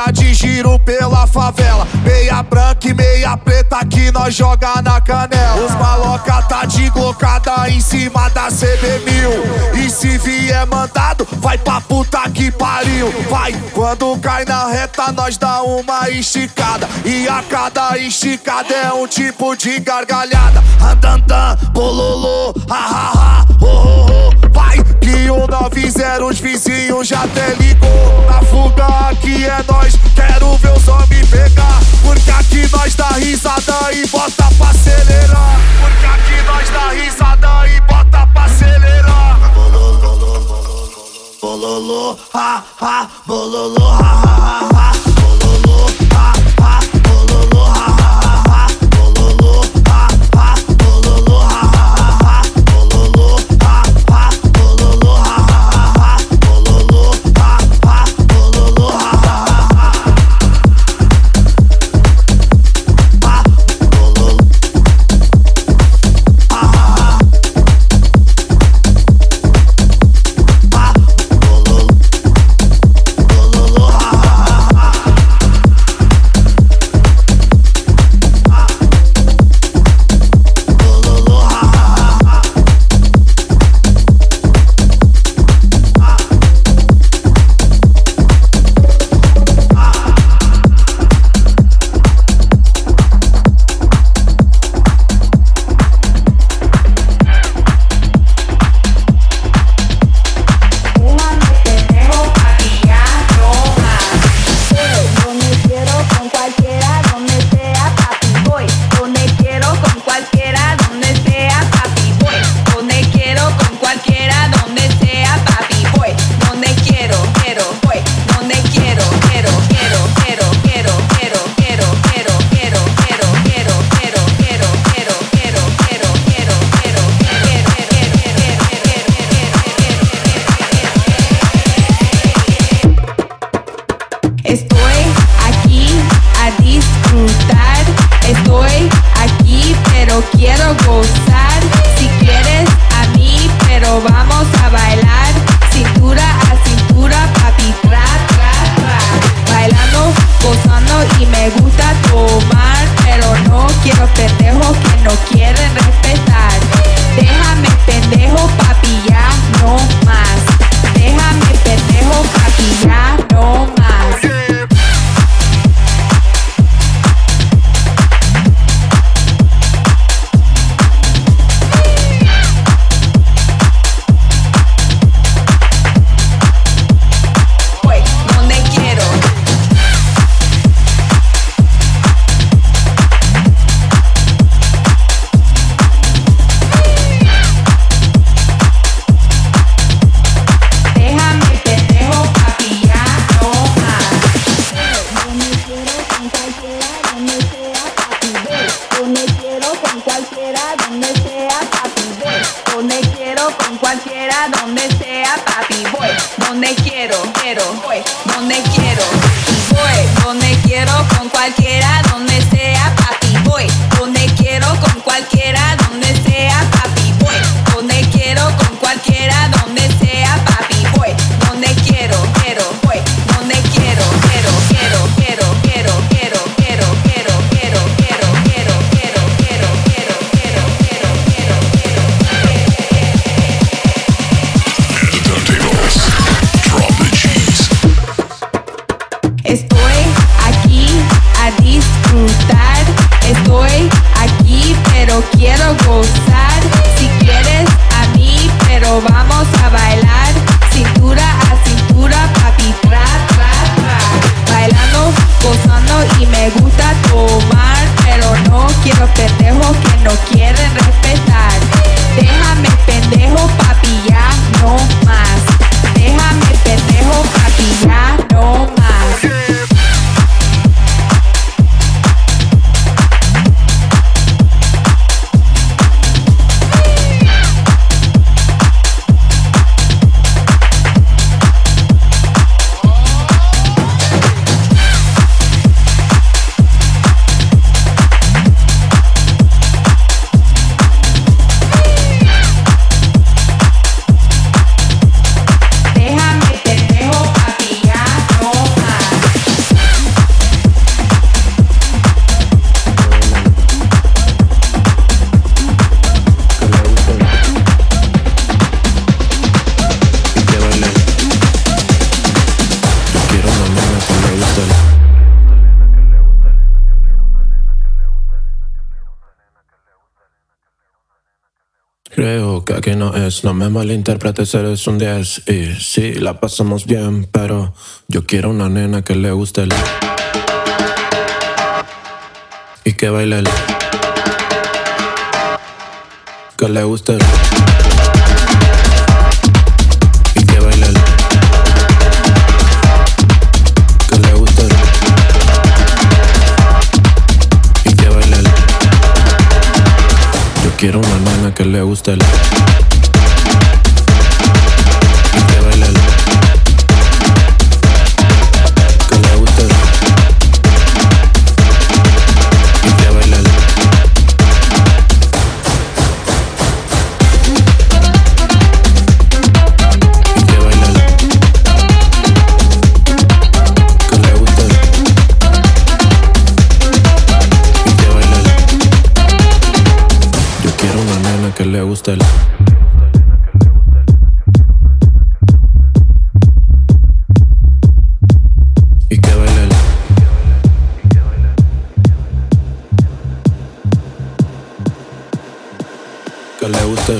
Meia de giro pela favela, meia branca e meia preta que nós joga na canela. Os maloca tá de glocada em cima da CB1000. E se vier mandado, vai pra puta que pariu. Vai, quando cai na reta, nós dá uma esticada. E a cada esticada é um tipo de gargalhada. Andandan, bololô, ha ha ha oh, oh, oh, vai. Que o 90 os vizinhos já até ligou. Na fuga aqui é nós, quero ver os homens pegar. Porque aqui nós dá risada e bota pra acelerar. Porque aqui nós dá risada e bota pra acelerar. Bololô, bololô, ha, ha, bololô, ha, ha, ha, ha. no me malinterpretes, eres un 10 Y sí, la pasamos bien, pero yo quiero una nena que le guste el Y que baile el Que le guste el gusta el. Y que baile el. Que le gusta.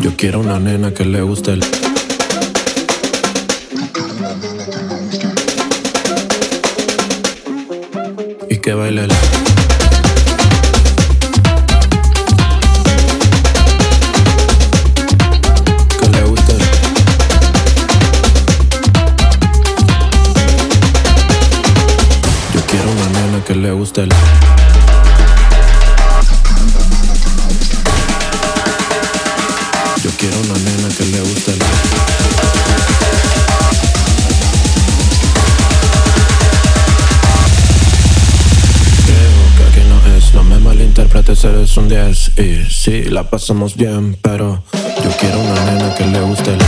Yo quiero una nena que le guste el. bailar que le gusta. Yo quiero una nena que le guste son 10 y sí, la pasamos bien, pero yo quiero una nena que le guste el...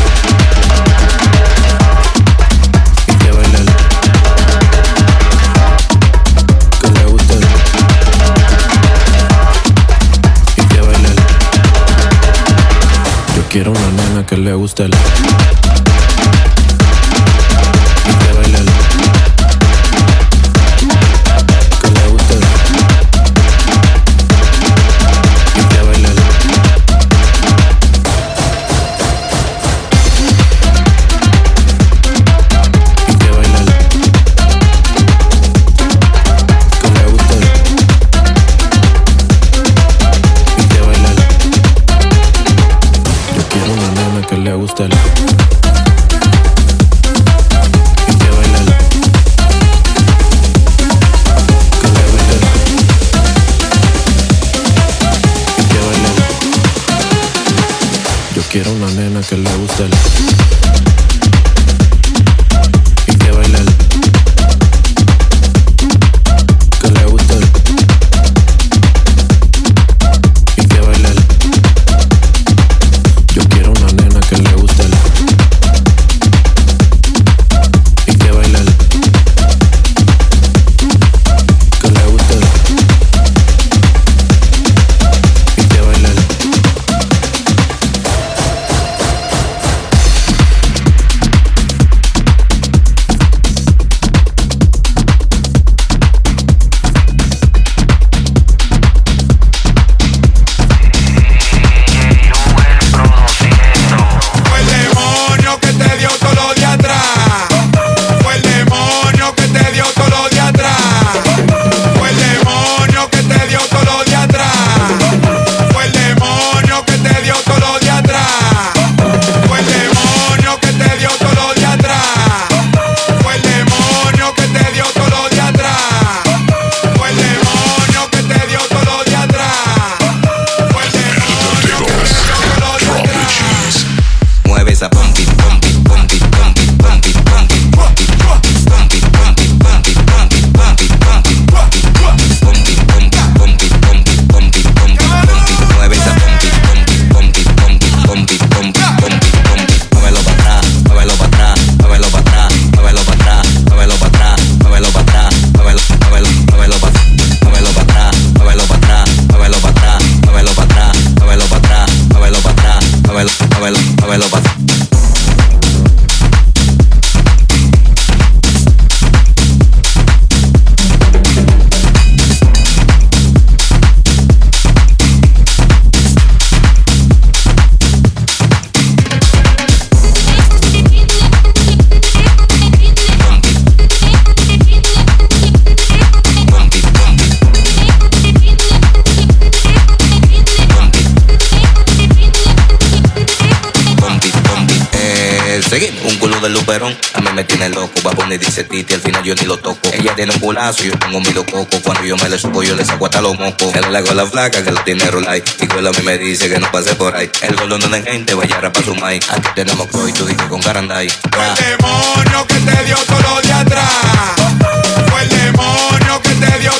Quiero una nena que le guste el... seul. superón. A mí me tiene loco, babone dice Titi, al final yo ni lo toco. Ella tiene un culazo, yo tengo mil coco. Cuando yo me le supo, yo le saco hasta los mocos. Él le hago la flaca que lo tiene rolay. Y que a mí me dice que no pase por ahí. El golón no es gente, vaya rapa su mai. Aquí tenemos pro y tú dices con Garanday. Fue el ah. demonio que te dio todo lo de atrás. Fue el demonio que te dio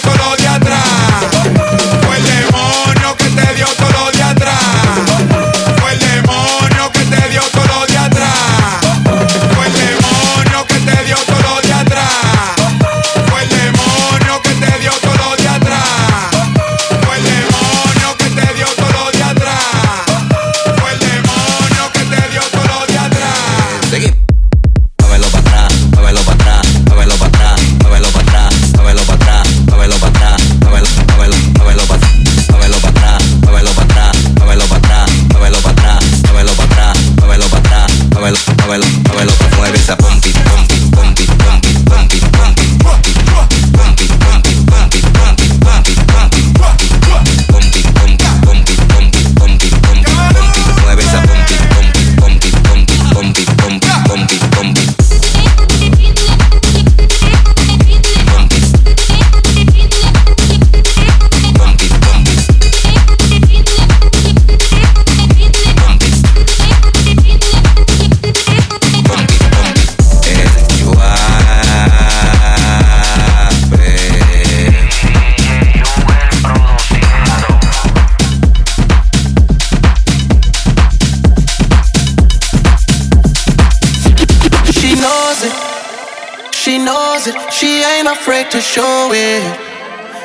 to show it.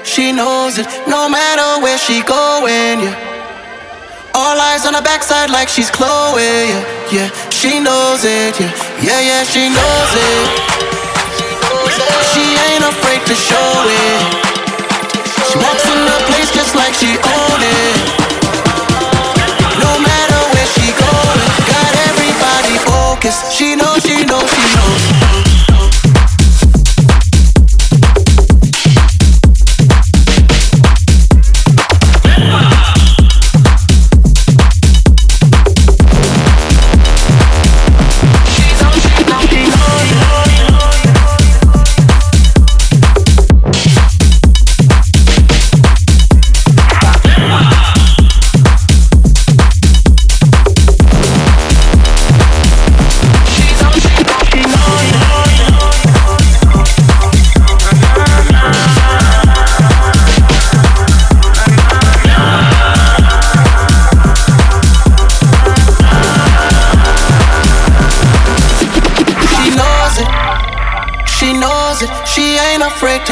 She knows it, no matter where she going, yeah. All eyes on her backside like she's Chloe, yeah, yeah. She knows it, yeah, yeah, yeah, she knows it. She ain't afraid to show it. She walks in the place just like she owned it. No matter where she going, got everybody focused. She knows.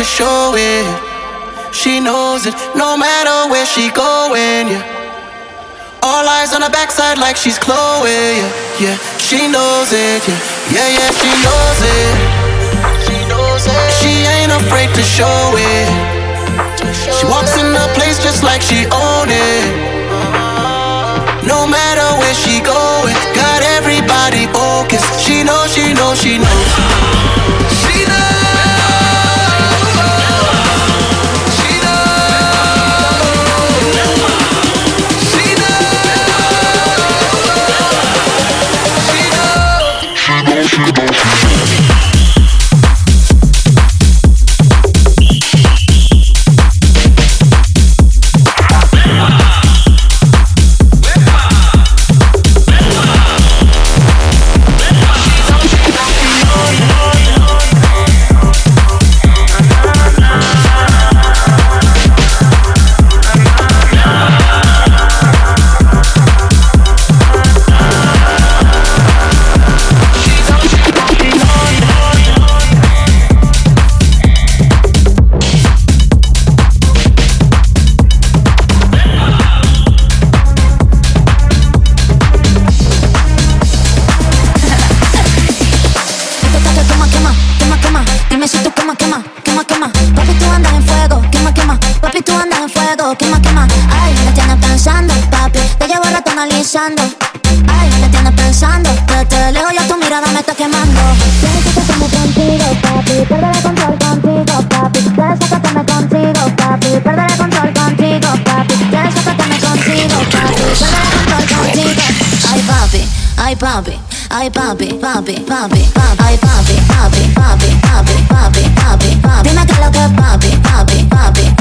show it. She knows it, no matter where she going, yeah. All eyes on her backside like she's Chloe, yeah, yeah. She knows it, yeah, yeah, yeah. She knows it. She knows it. She ain't afraid to show it. She walks in the place just like she own it. No matter where she going, got everybody focused. She knows, she knows, she knows. ai papi, papi, papi, papi, ai papi, papi, papi, papi, papi, papi, papi. Dime que lo que papi, papi, papi.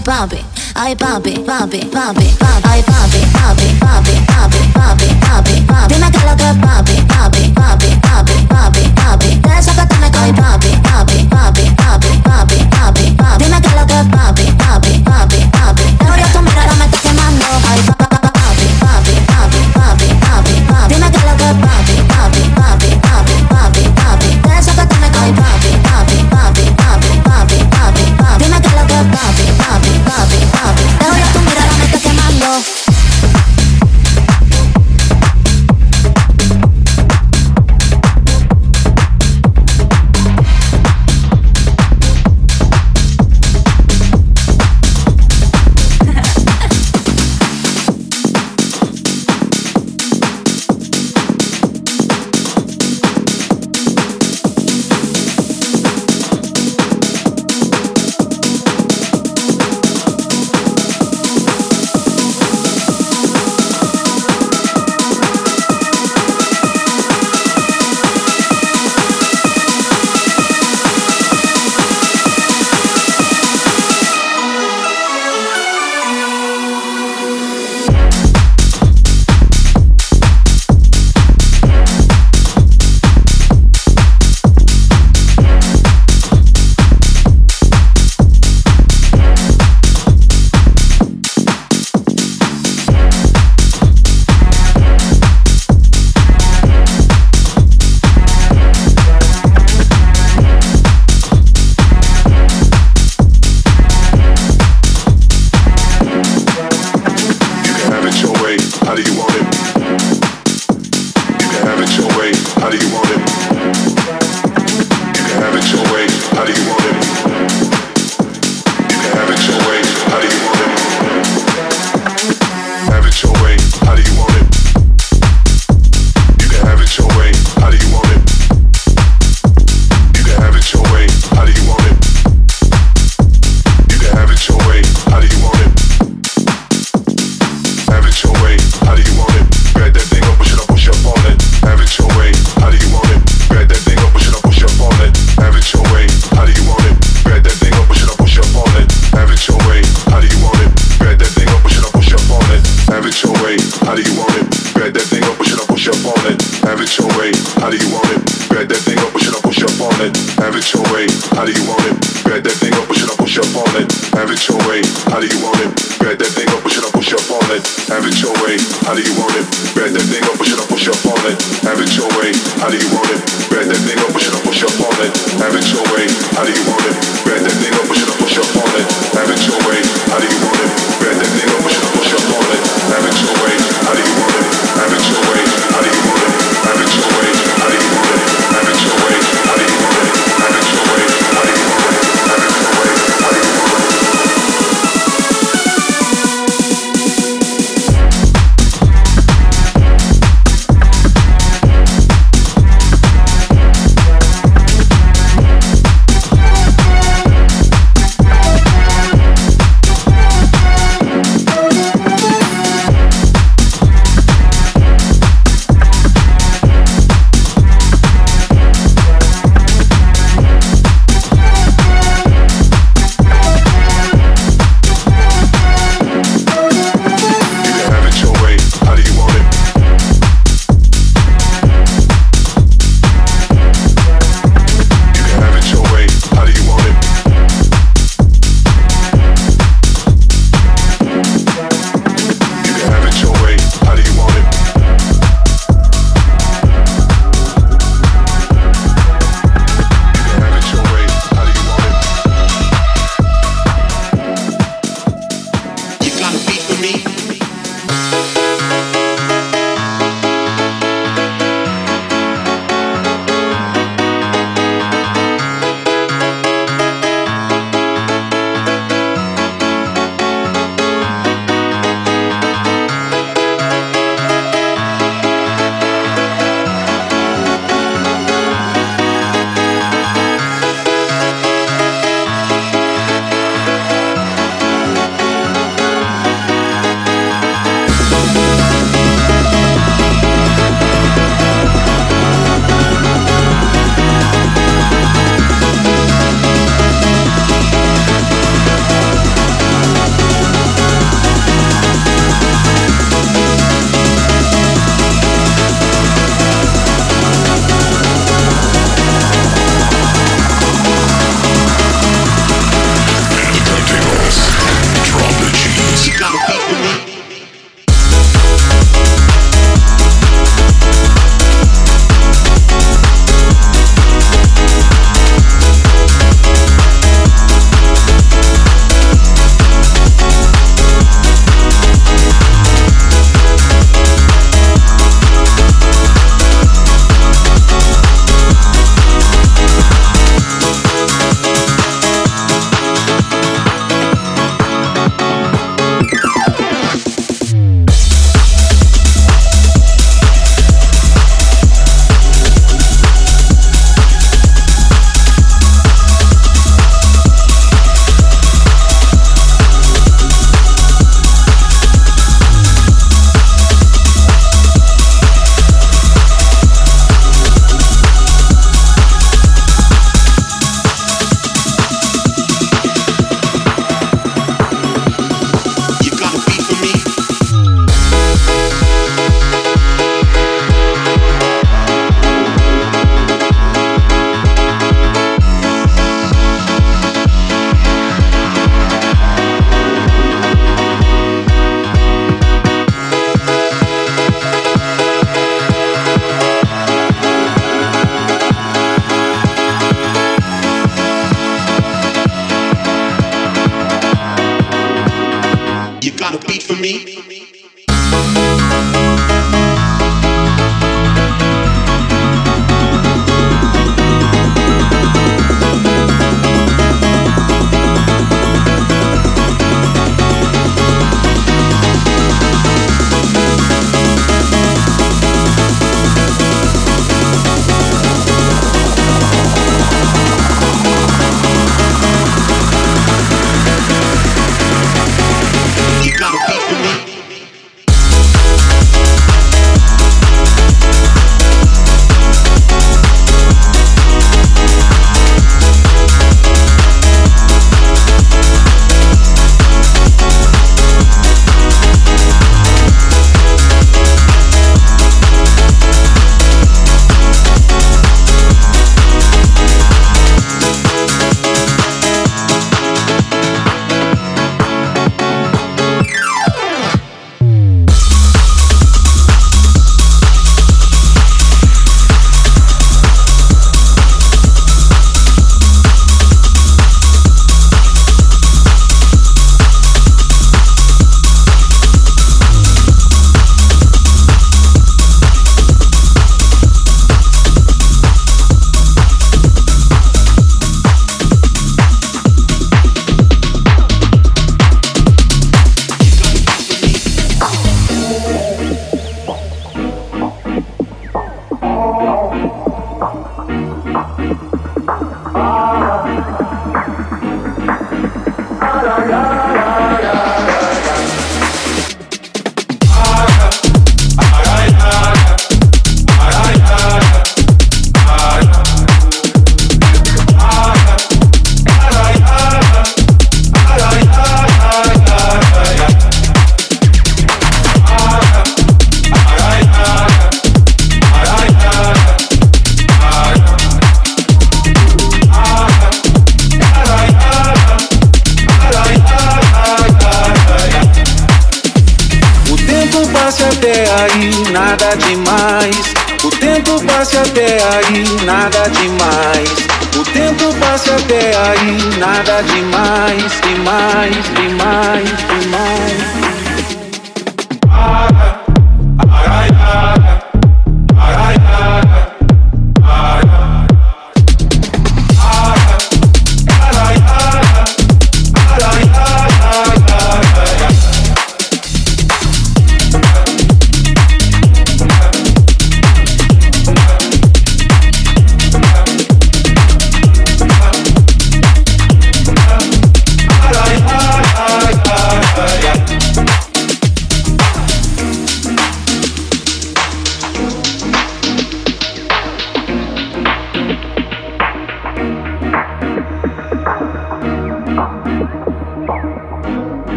I bump it, I bump it, bump it, bump it, bump I bump it, bump it, bump it, bump it, bump it, bump it, bump it. Dime que lo que bump it, bump it, bump it, bump it, bump it, bump it. Te desacatame que hoy bump it, bump it, bump it, bump it, bump it, bump it. Dime que lo que bump it.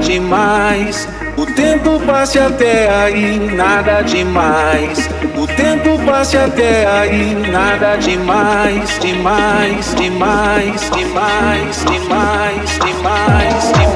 Demais. O tempo passe até aí, nada demais. O tempo passe até aí, nada demais, demais, demais, demais, demais, demais, demais,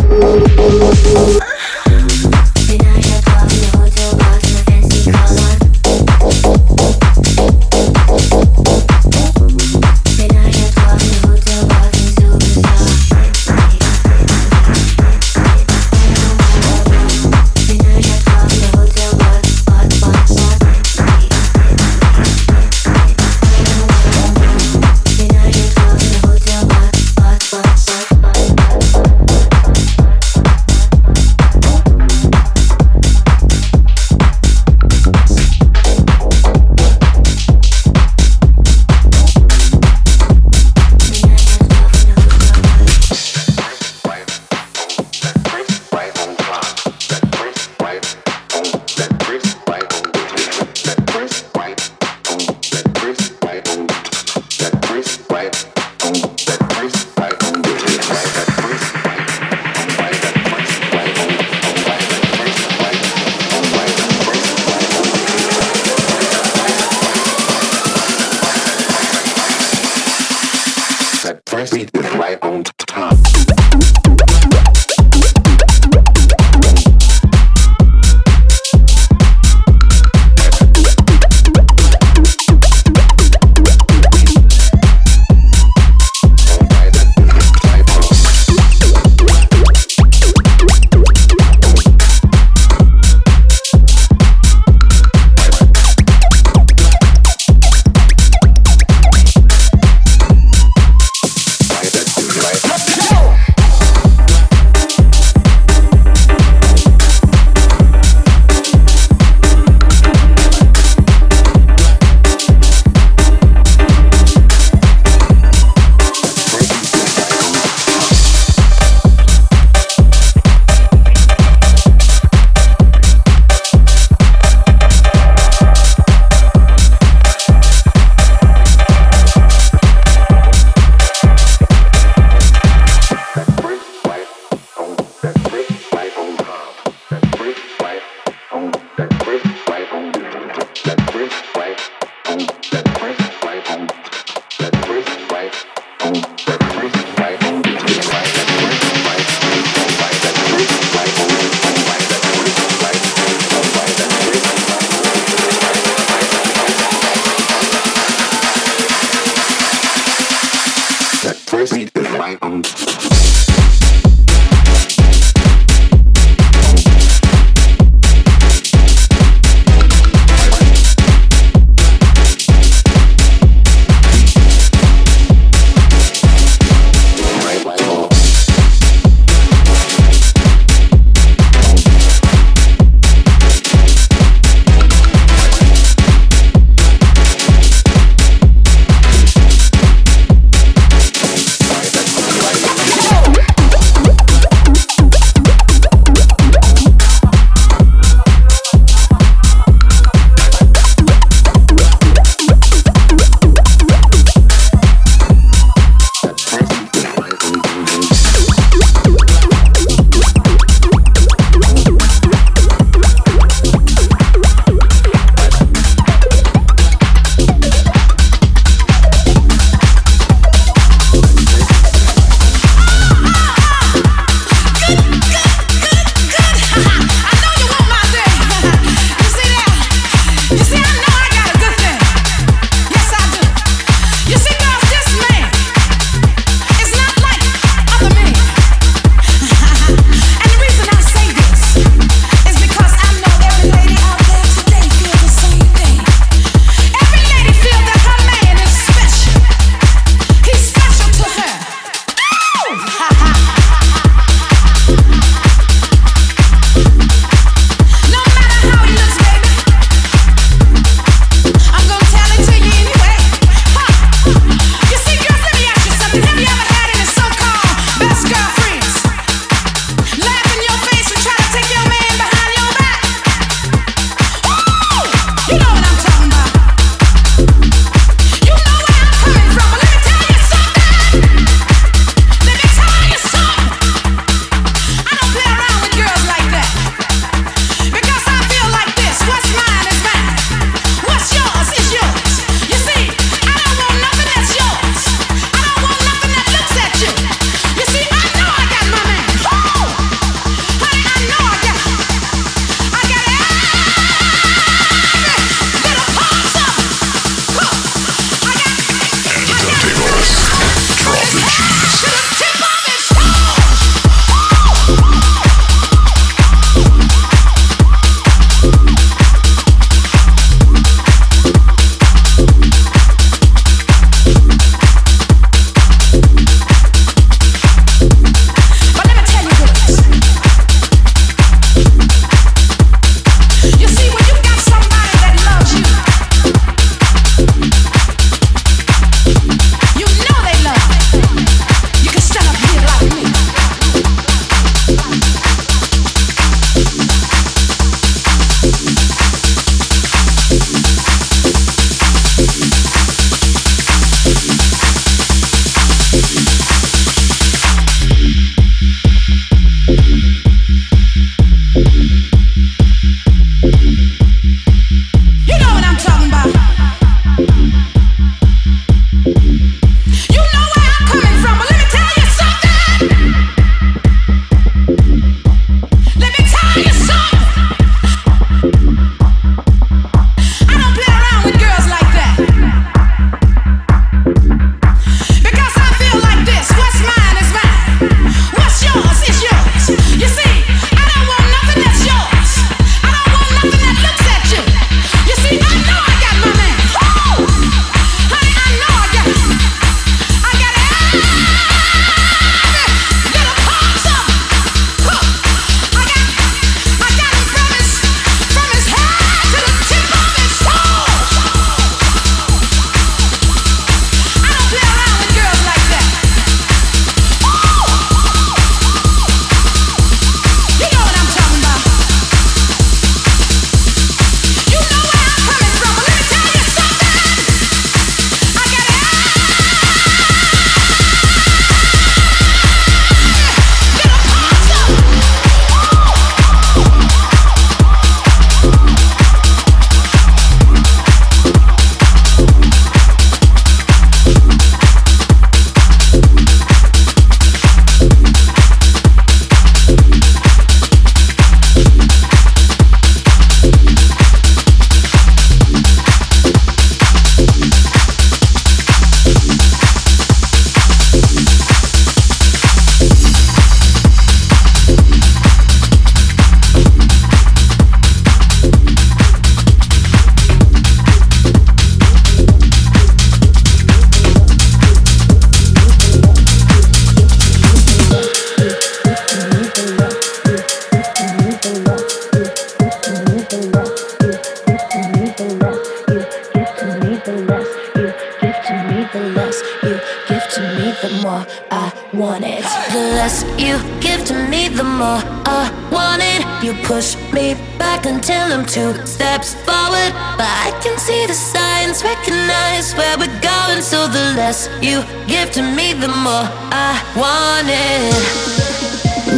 Oh,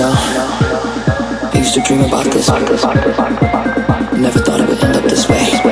I used to dream about this. Never thought it would end up this way.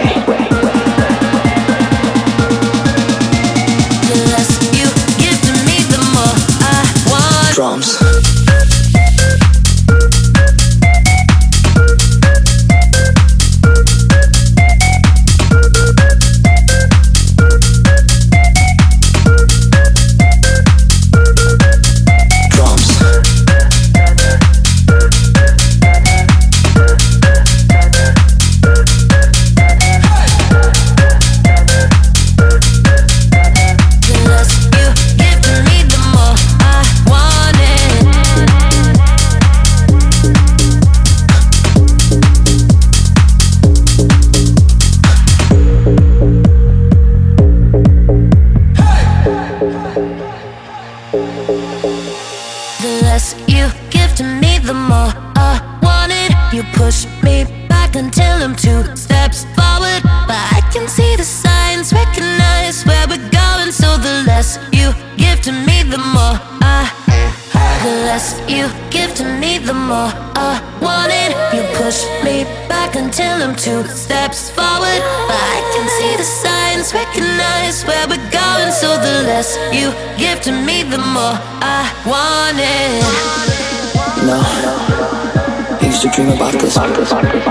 Sorry.